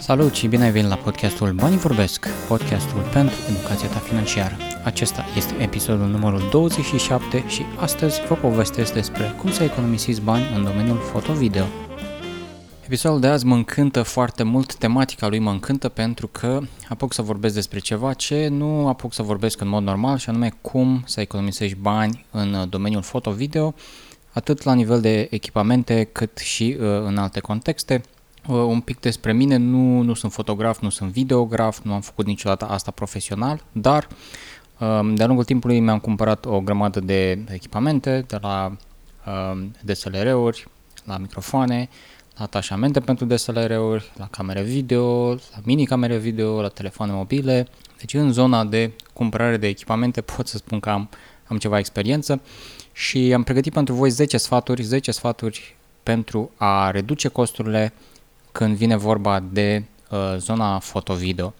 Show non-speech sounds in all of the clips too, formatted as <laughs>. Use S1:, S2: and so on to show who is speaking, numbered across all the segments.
S1: Salut și bine ai venit la podcastul Banii Vorbesc, podcastul pentru educația ta financiară. Acesta este episodul numărul 27 și astăzi vă povestesc despre cum să economisiți bani în domeniul foto-video. Episodul de azi mă încântă foarte mult, tematica lui mă încântă pentru că apuc să vorbesc despre ceva ce nu apuc să vorbesc în mod normal și anume cum să economisești bani în domeniul foto-video, atât la nivel de echipamente cât și uh, în alte contexte. Uh, un pic despre mine, nu, nu sunt fotograf, nu sunt videograf, nu am făcut niciodată asta profesional, dar uh, de-a lungul timpului mi-am cumpărat o grămadă de echipamente, de la uh, DSLR-uri, la microfoane, la atașamente pentru DSLR-uri, la camere video, la mini-camere video, la telefoane mobile. Deci în zona de cumpărare de echipamente pot să spun că am, am ceva experiență și am pregătit pentru voi 10 sfaturi, 10 sfaturi pentru a reduce costurile când vine vorba de uh, zona foto-video.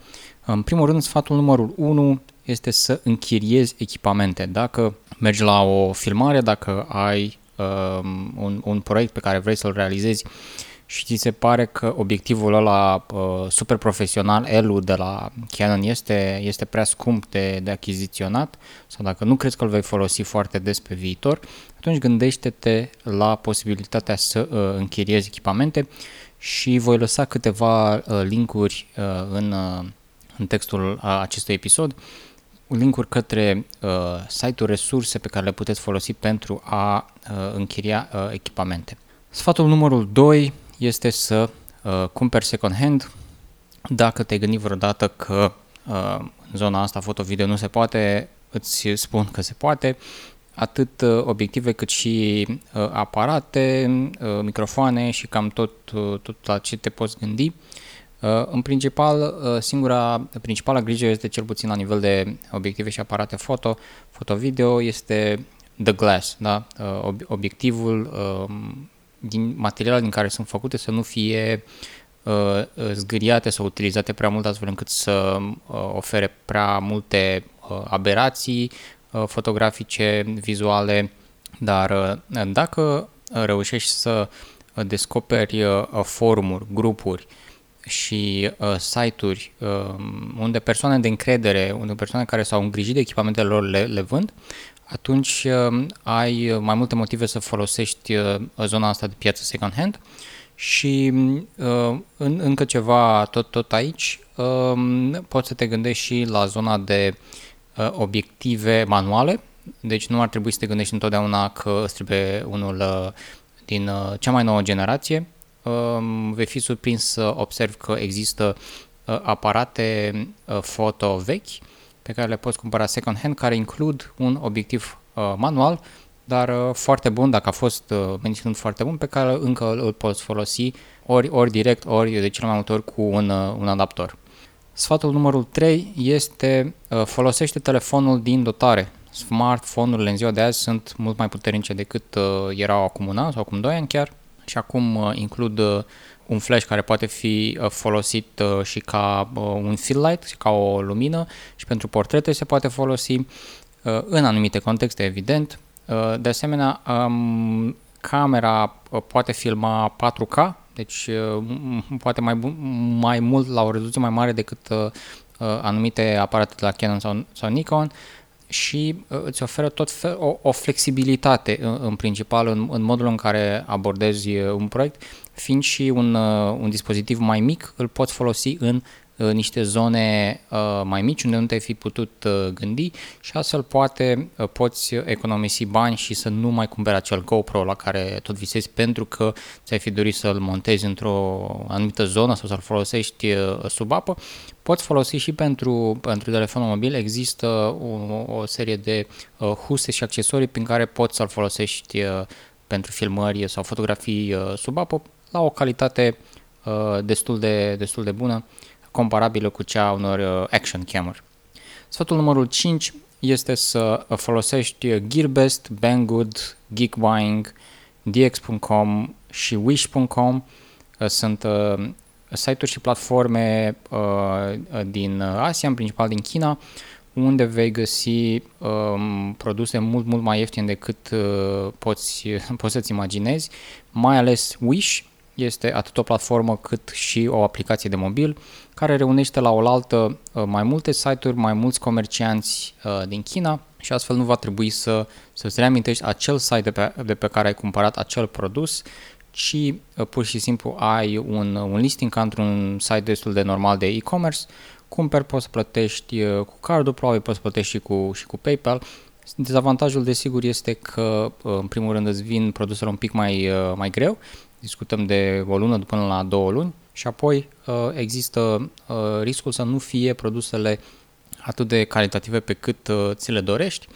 S1: În primul rând, sfatul numărul 1 este să închiriezi echipamente. Dacă mergi la o filmare, dacă ai uh, un, un proiect pe care vrei să-l realizezi și ți se pare că obiectivul ăla uh, super profesional, L-ul de la Canon, este, este prea scump de, de achiziționat sau dacă nu crezi că îl vei folosi foarte des pe viitor, atunci gândește-te la posibilitatea să uh, închiriezi echipamente și voi lăsa câteva uh, linkuri uh, în, uh, în textul acestui episod, linkuri către uh, site-uri, resurse pe care le puteți folosi pentru a uh, închiria uh, echipamente. Sfatul numărul 2 este să uh, cumperi second hand. Dacă te-ai gândit vreodată că uh, în zona asta foto-video nu se poate, îți spun că se poate atât uh, obiective cât și uh, aparate, uh, microfoane și cam tot, tot la ce te poți gândi. În principal, singura principală grijă este cel puțin la nivel de obiective și aparate foto, foto-video, este the glass, da? obiectivul din materialul din care sunt făcute să nu fie zgâriate sau utilizate prea mult astfel încât să ofere prea multe aberații, Uh, fotografice, vizuale, dar uh, dacă reușești să descoperi uh, forumuri, grupuri și site-uri unde persoane de încredere, unde persoane care s-au îngrijit de echipamentele lor le, le vând, atunci ai mai multe motive să folosești zona asta de piață second hand și în, încă ceva tot, tot aici poți să te gândești și la zona de uh, Uh, obiective manuale, deci nu ar trebui să te gândești întotdeauna că îți trebuie unul uh, din uh, cea mai nouă generație. Um, vei fi surprins să observ că există aparate foto vechi pe care le poți cumpăra second hand care includ un obiectiv manual, dar foarte bun, dacă a fost menținut foarte bun, pe care încă îl poți folosi ori, ori direct, ori de cel mai multe ori cu un, un adaptor. Sfatul numărul 3 este uh, folosește telefonul din dotare. Smartphone-urile în ziua de azi sunt mult mai puternice decât uh, erau acum un an sau acum doi ani chiar și acum uh, includ un flash care poate fi folosit și ca un fill light, ca o lumină și pentru portrete se poate folosi în anumite contexte, evident. De asemenea, um, camera poate filma 4K, deci uh, poate mai, mai mult la o rezoluție mai mare decât uh, uh, anumite aparate de la Canon sau, sau Nikon și îți oferă tot fel, o, o flexibilitate în, în principal în, în modul în care abordezi un proiect, fiind și un, un dispozitiv mai mic, îl poți folosi în Uh, niște zone uh, mai mici unde nu te-ai fi putut uh, gândi și astfel poate poți economisi bani și să nu mai cumperi acel GoPro la care tot visezi pentru că ți-ai fi dorit să-l montezi într-o anumită zonă sau să-l folosești sub apă. Poți folosi și pentru, pentru telefonul mobil, există o, o serie de huse și accesorii prin care poți să-l folosești pentru filmări sau fotografii sub apă la o calitate destul de, destul de bună comparabilă cu cea a unor uh, action camera. Sfatul numărul 5 este să folosești Gearbest, Banggood, Geekbuying, DX.com și Wish.com. Uh, sunt uh, site-uri și platforme din Asia, în principal din China, unde vei găsi um, produse mult, mult mai ieftine decât uh, poți, <laughs> poți să-ți imaginezi, mai ales Wish este atât o platformă cât și o aplicație de mobil care reunește la oaltă uh, mai multe site-uri, mai mulți comercianți uh, din China și astfel nu va trebui să, să-ți reamintești acel site de pe, de pe care ai cumpărat acel produs, ci uh, pur și simplu ai un, un listing ca într-un site destul de normal de e-commerce, cumperi, poți să plătești cu cardul, probabil poți să plătești și cu, și cu PayPal. Dezavantajul, desigur, este că, în primul rând, îți vin produsele un pic mai, mai greu, discutăm de o lună până la două luni și apoi uh, există uh, riscul să nu fie produsele atât de calitative pe cât uh, ți le dorești.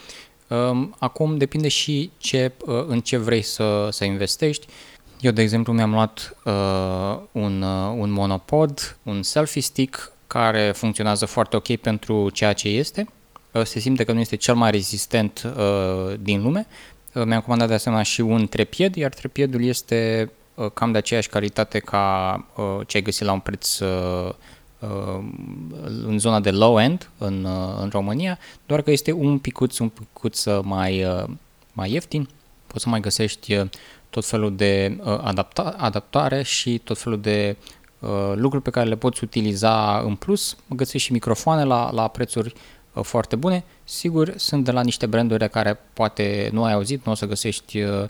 S1: Um, acum depinde și ce, în ce vrei să, să investești. Eu, de exemplu, mi-am luat uh, un, uh, un monopod, un selfie stick, care funcționează foarte ok pentru ceea ce este. Uh, se simte că nu este cel mai rezistent uh, din lume. Uh, mi-am comandat de asemenea și un trepied, iar trepiedul este Uh, cam de aceeași calitate ca uh, ce ai găsit la un preț uh, în zona de low-end în, în România, doar că este un picuț, un picuț mai, mai ieftin. Poți să mai găsești tot felul de adapta, adaptare și tot felul de lucruri pe care le poți utiliza în plus. Găsești și microfoane la, la prețuri foarte bune. Sigur, sunt de la niște branduri care poate nu ai auzit, nu o să găsești Eh,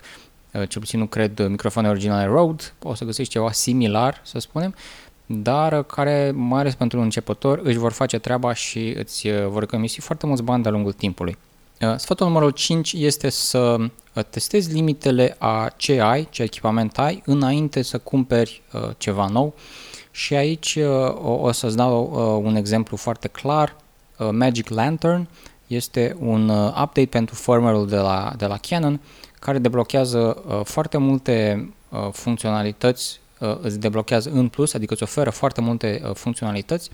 S1: cel puțin nu cred microfoane originale Rode, o să găsești ceva similar, să spunem, dar care, mai ales pentru un începător, își vor face treaba și îți eh, vor economisi foarte mulți bani de-a lungul timpului. Eh, sfatul numărul 5 este să testezi limitele a ce ai, ce echipament ai, înainte să cumperi ceva nou. Și aici o, o să-ți dau un exemplu foarte clar. Magic Lantern este un update pentru firmware-ul de la, de la Canon care deblochează uh, foarte multe uh, funcționalități, uh, îți deblochează în plus, adică îți oferă foarte multe uh, funcționalități.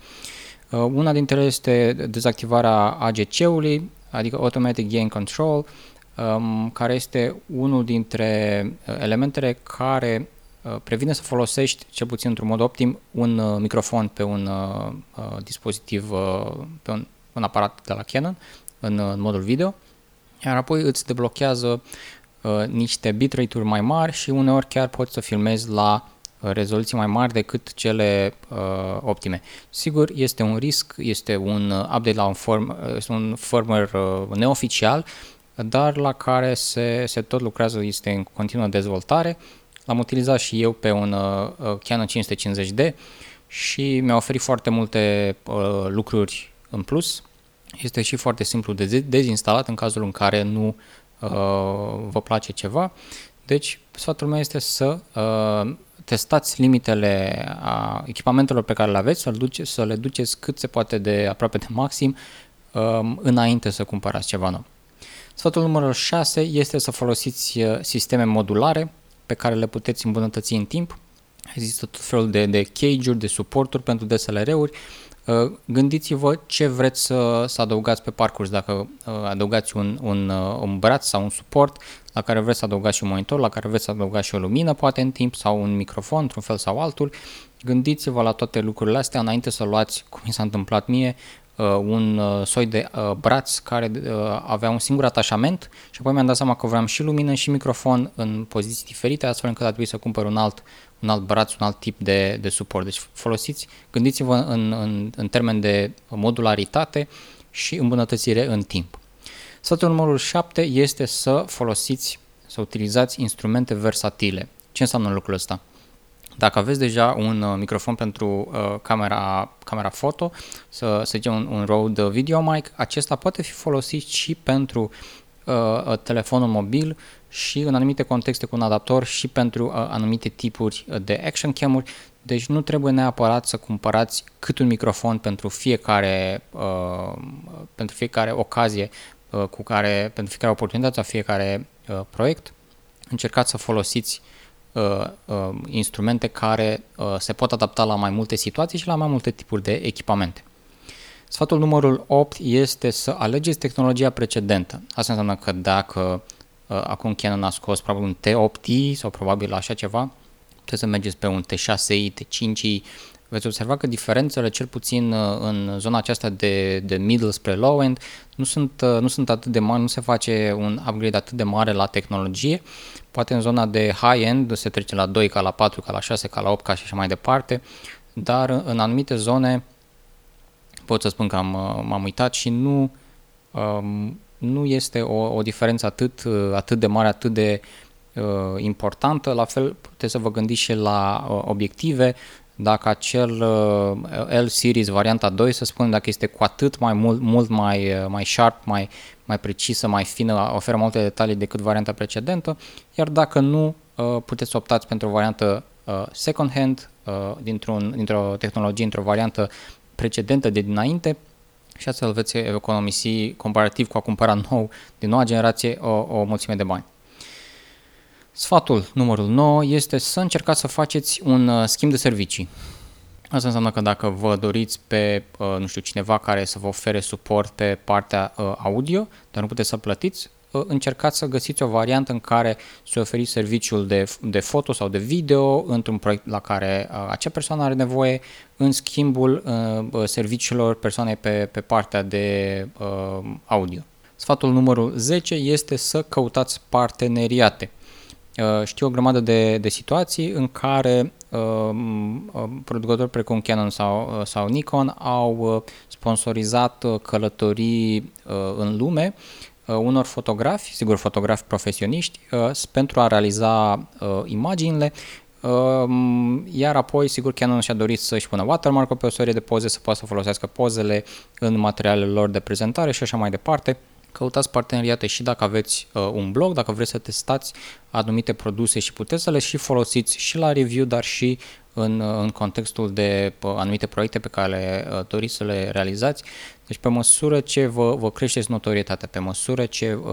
S1: Uh, una dintre ele este dezactivarea AGC-ului, adică Automatic Gain Control, um, care este unul dintre uh, elementele care uh, previne să folosești, cel puțin într-un mod optim, un uh, microfon pe un uh, uh, dispozitiv, uh, pe un, un aparat de la Canon în, uh, în modul video, iar apoi îți deblochează uh, niște bitrate-uri mai mari și uneori chiar poți să filmezi la uh, rezoluții mai mari decât cele uh, optime. Sigur, este un risc, este un uh, update la un, form, uh, este un firmware uh, neoficial, dar la care se, se tot lucrează, este în continuă dezvoltare. L-am utilizat și eu pe un uh, Canon 550D și mi-a oferit foarte multe uh, lucruri în plus. Este și foarte simplu de dezinstalat în cazul în care nu Uh, vă place ceva. Deci, sfatul meu este să uh, testați limitele a echipamentelor pe care le aveți, să le, duce, să le duceți cât se poate de aproape de maxim um, înainte să cumpărați ceva nou. Sfatul numărul 6 este să folosiți uh, sisteme modulare pe care le puteți îmbunătăți în timp. Există tot felul de, de cage-uri, de suporturi pentru DSLR-uri Uh, gândiți-vă ce vreți să, să adăugați pe parcurs, dacă uh, adăugați un, un, uh, un braț sau un suport la care vreți să adăugați și un monitor, la care vreți să adăugați și o lumină poate în timp sau un microfon într-un fel sau altul. Gândiți-vă la toate lucrurile astea înainte să luați, cum mi s-a întâmplat mie, un soi de braț care avea un singur atașament și apoi mi-am dat seama că vreau și lumină și microfon în poziții diferite, astfel încât a trebuit să cumpăr un alt un alt braț, un alt tip de, de suport. Deci folosiți, gândiți-vă în, în, în termen de modularitate și îmbunătățire în timp. Sfatul numărul 7 este să folosiți, să utilizați instrumente versatile. Ce înseamnă lucrul ăsta? Dacă aveți deja un uh, microfon pentru uh, camera, camera foto, să, să zicem un, un Rode Video Mic, acesta poate fi folosit și pentru uh, telefonul mobil și în anumite contexte cu un adaptor și pentru uh, anumite tipuri de action cam-uri, deci nu trebuie neapărat să cumpărați cât un microfon pentru fiecare, uh, pentru fiecare ocazie uh, cu care, pentru fiecare oportunitate sau fiecare uh, proiect. Încercați să folosiți uh, uh, instrumente care uh, se pot adapta la mai multe situații și la mai multe tipuri de echipamente. Sfatul numărul 8 este să alegeți tehnologia precedentă. Asta înseamnă că dacă uh, acum Canon a scos probabil un T8i sau probabil așa ceva, puteți să mergeți pe un T6i, T5i, veți observa că diferențele, cel puțin uh, în zona aceasta de, de middle spre low end, nu sunt, uh, nu sunt atât de mari, nu se face un upgrade atât de mare la tehnologie. Poate în zona de high end se trece la 2 ca la 4, ca la 6, ca la 8, ca și așa mai departe, dar în anumite zone pot să spun că am, uh, m-am uitat și nu, um, nu este o, o diferență atât, atât de mare, atât de uh, importantă. La fel puteți să vă gândiți și la uh, obiective dacă acel uh, L-Series varianta 2, să spunem, dacă este cu atât mai mult, mult mai, uh, mai sharp, mai, mai precisă, mai fină, oferă multe detalii decât varianta precedentă, iar dacă nu, uh, puteți optați pentru o variantă second hand, dintr-un, dintr-o tehnologie, într-o variantă precedentă de dinainte și astfel veți economisi comparativ cu a cumpăra nou, din noua generație, o, o mulțime de bani. Sfatul numărul 9 este să încercați să faceți un uh, schimb de servicii. Asta înseamnă că dacă vă doriți pe, uh, nu știu, cineva care să vă ofere suport pe partea uh, audio, dar nu puteți să plătiți, încercați să găsiți o variantă în care să oferiți serviciul de, de foto sau de video într-un proiect la care acea persoană are nevoie, în schimbul serviciilor persoanei pe, pe partea de audio. Sfatul numărul 10 este să căutați parteneriate. Uh, știu o grămadă de, de situații în care uh, uh, producători precum Canon sau, uh, sau Nikon au uh, sponsorizat călătorii uh, în lume uh, unor fotografi, sigur fotografi profesioniști, uh, pentru a realiza uh, imaginile Uh, iar apoi, sigur, Canon și-a dorit să-și pună watermark pe o serie de poze, să poată să folosească pozele în materialele lor de prezentare și așa mai departe. Căutați parteneriate și dacă aveți uh, un blog, dacă vreți să testați anumite produse și puteți să le și folosiți și la review, dar și în, uh, în contextul de uh, anumite proiecte pe care le uh, doriți să le realizați. Deci pe măsură ce vă, vă creșteți notorietatea, pe măsură ce uh,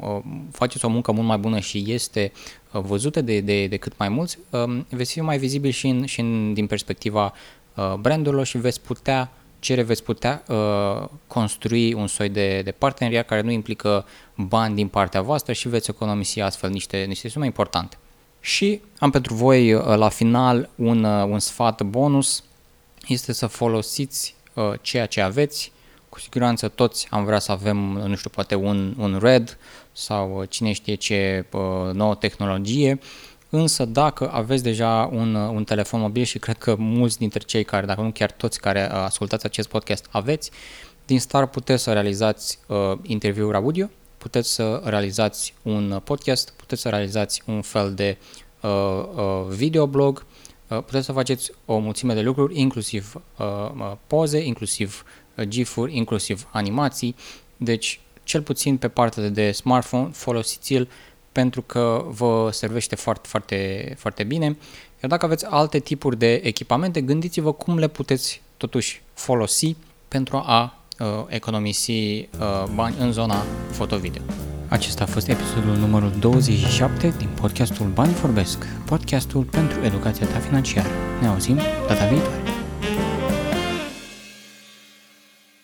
S1: uh, faceți o muncă mult mai bună și este uh, văzută de, de, de cât mai mulți, uh, veți fi mai vizibil și, în, și în, din perspectiva uh, brandurilor și veți putea cere veți putea uh, construi un soi de, de parteneriat care nu implică bani din partea voastră și veți economisi astfel niște, niște sume importante. Și am pentru voi uh, la final un, uh, un sfat bonus, este să folosiți uh, ceea ce aveți. Cu siguranță toți am vrea să avem, nu știu, poate un, un RED sau uh, cine știe ce uh, nouă tehnologie. Însă dacă aveți deja un, un telefon mobil și cred că mulți dintre cei care, dacă nu chiar toți care uh, ascultați acest podcast aveți, din start puteți să realizați uh, interviuri audio, puteți să realizați un podcast, puteți să realizați un fel de uh, uh, videoblog, uh, puteți să faceți o mulțime de lucruri, inclusiv uh, uh poze, inclusiv uh, GIF-uri, inclusiv animații. Deci, cel puțin pe partea de smartphone, folosiți-l pentru că vă servește foarte, foarte, foarte bine. Iar dacă aveți alte tipuri de echipamente, gândiți-vă cum le puteți totuși folosi pentru a uh, economisi uh, bani în zona foto-video. Acesta a fost episodul numărul 27 din podcastul Bani Vorbesc, podcastul pentru educația ta financiară. Ne auzim data viitoare!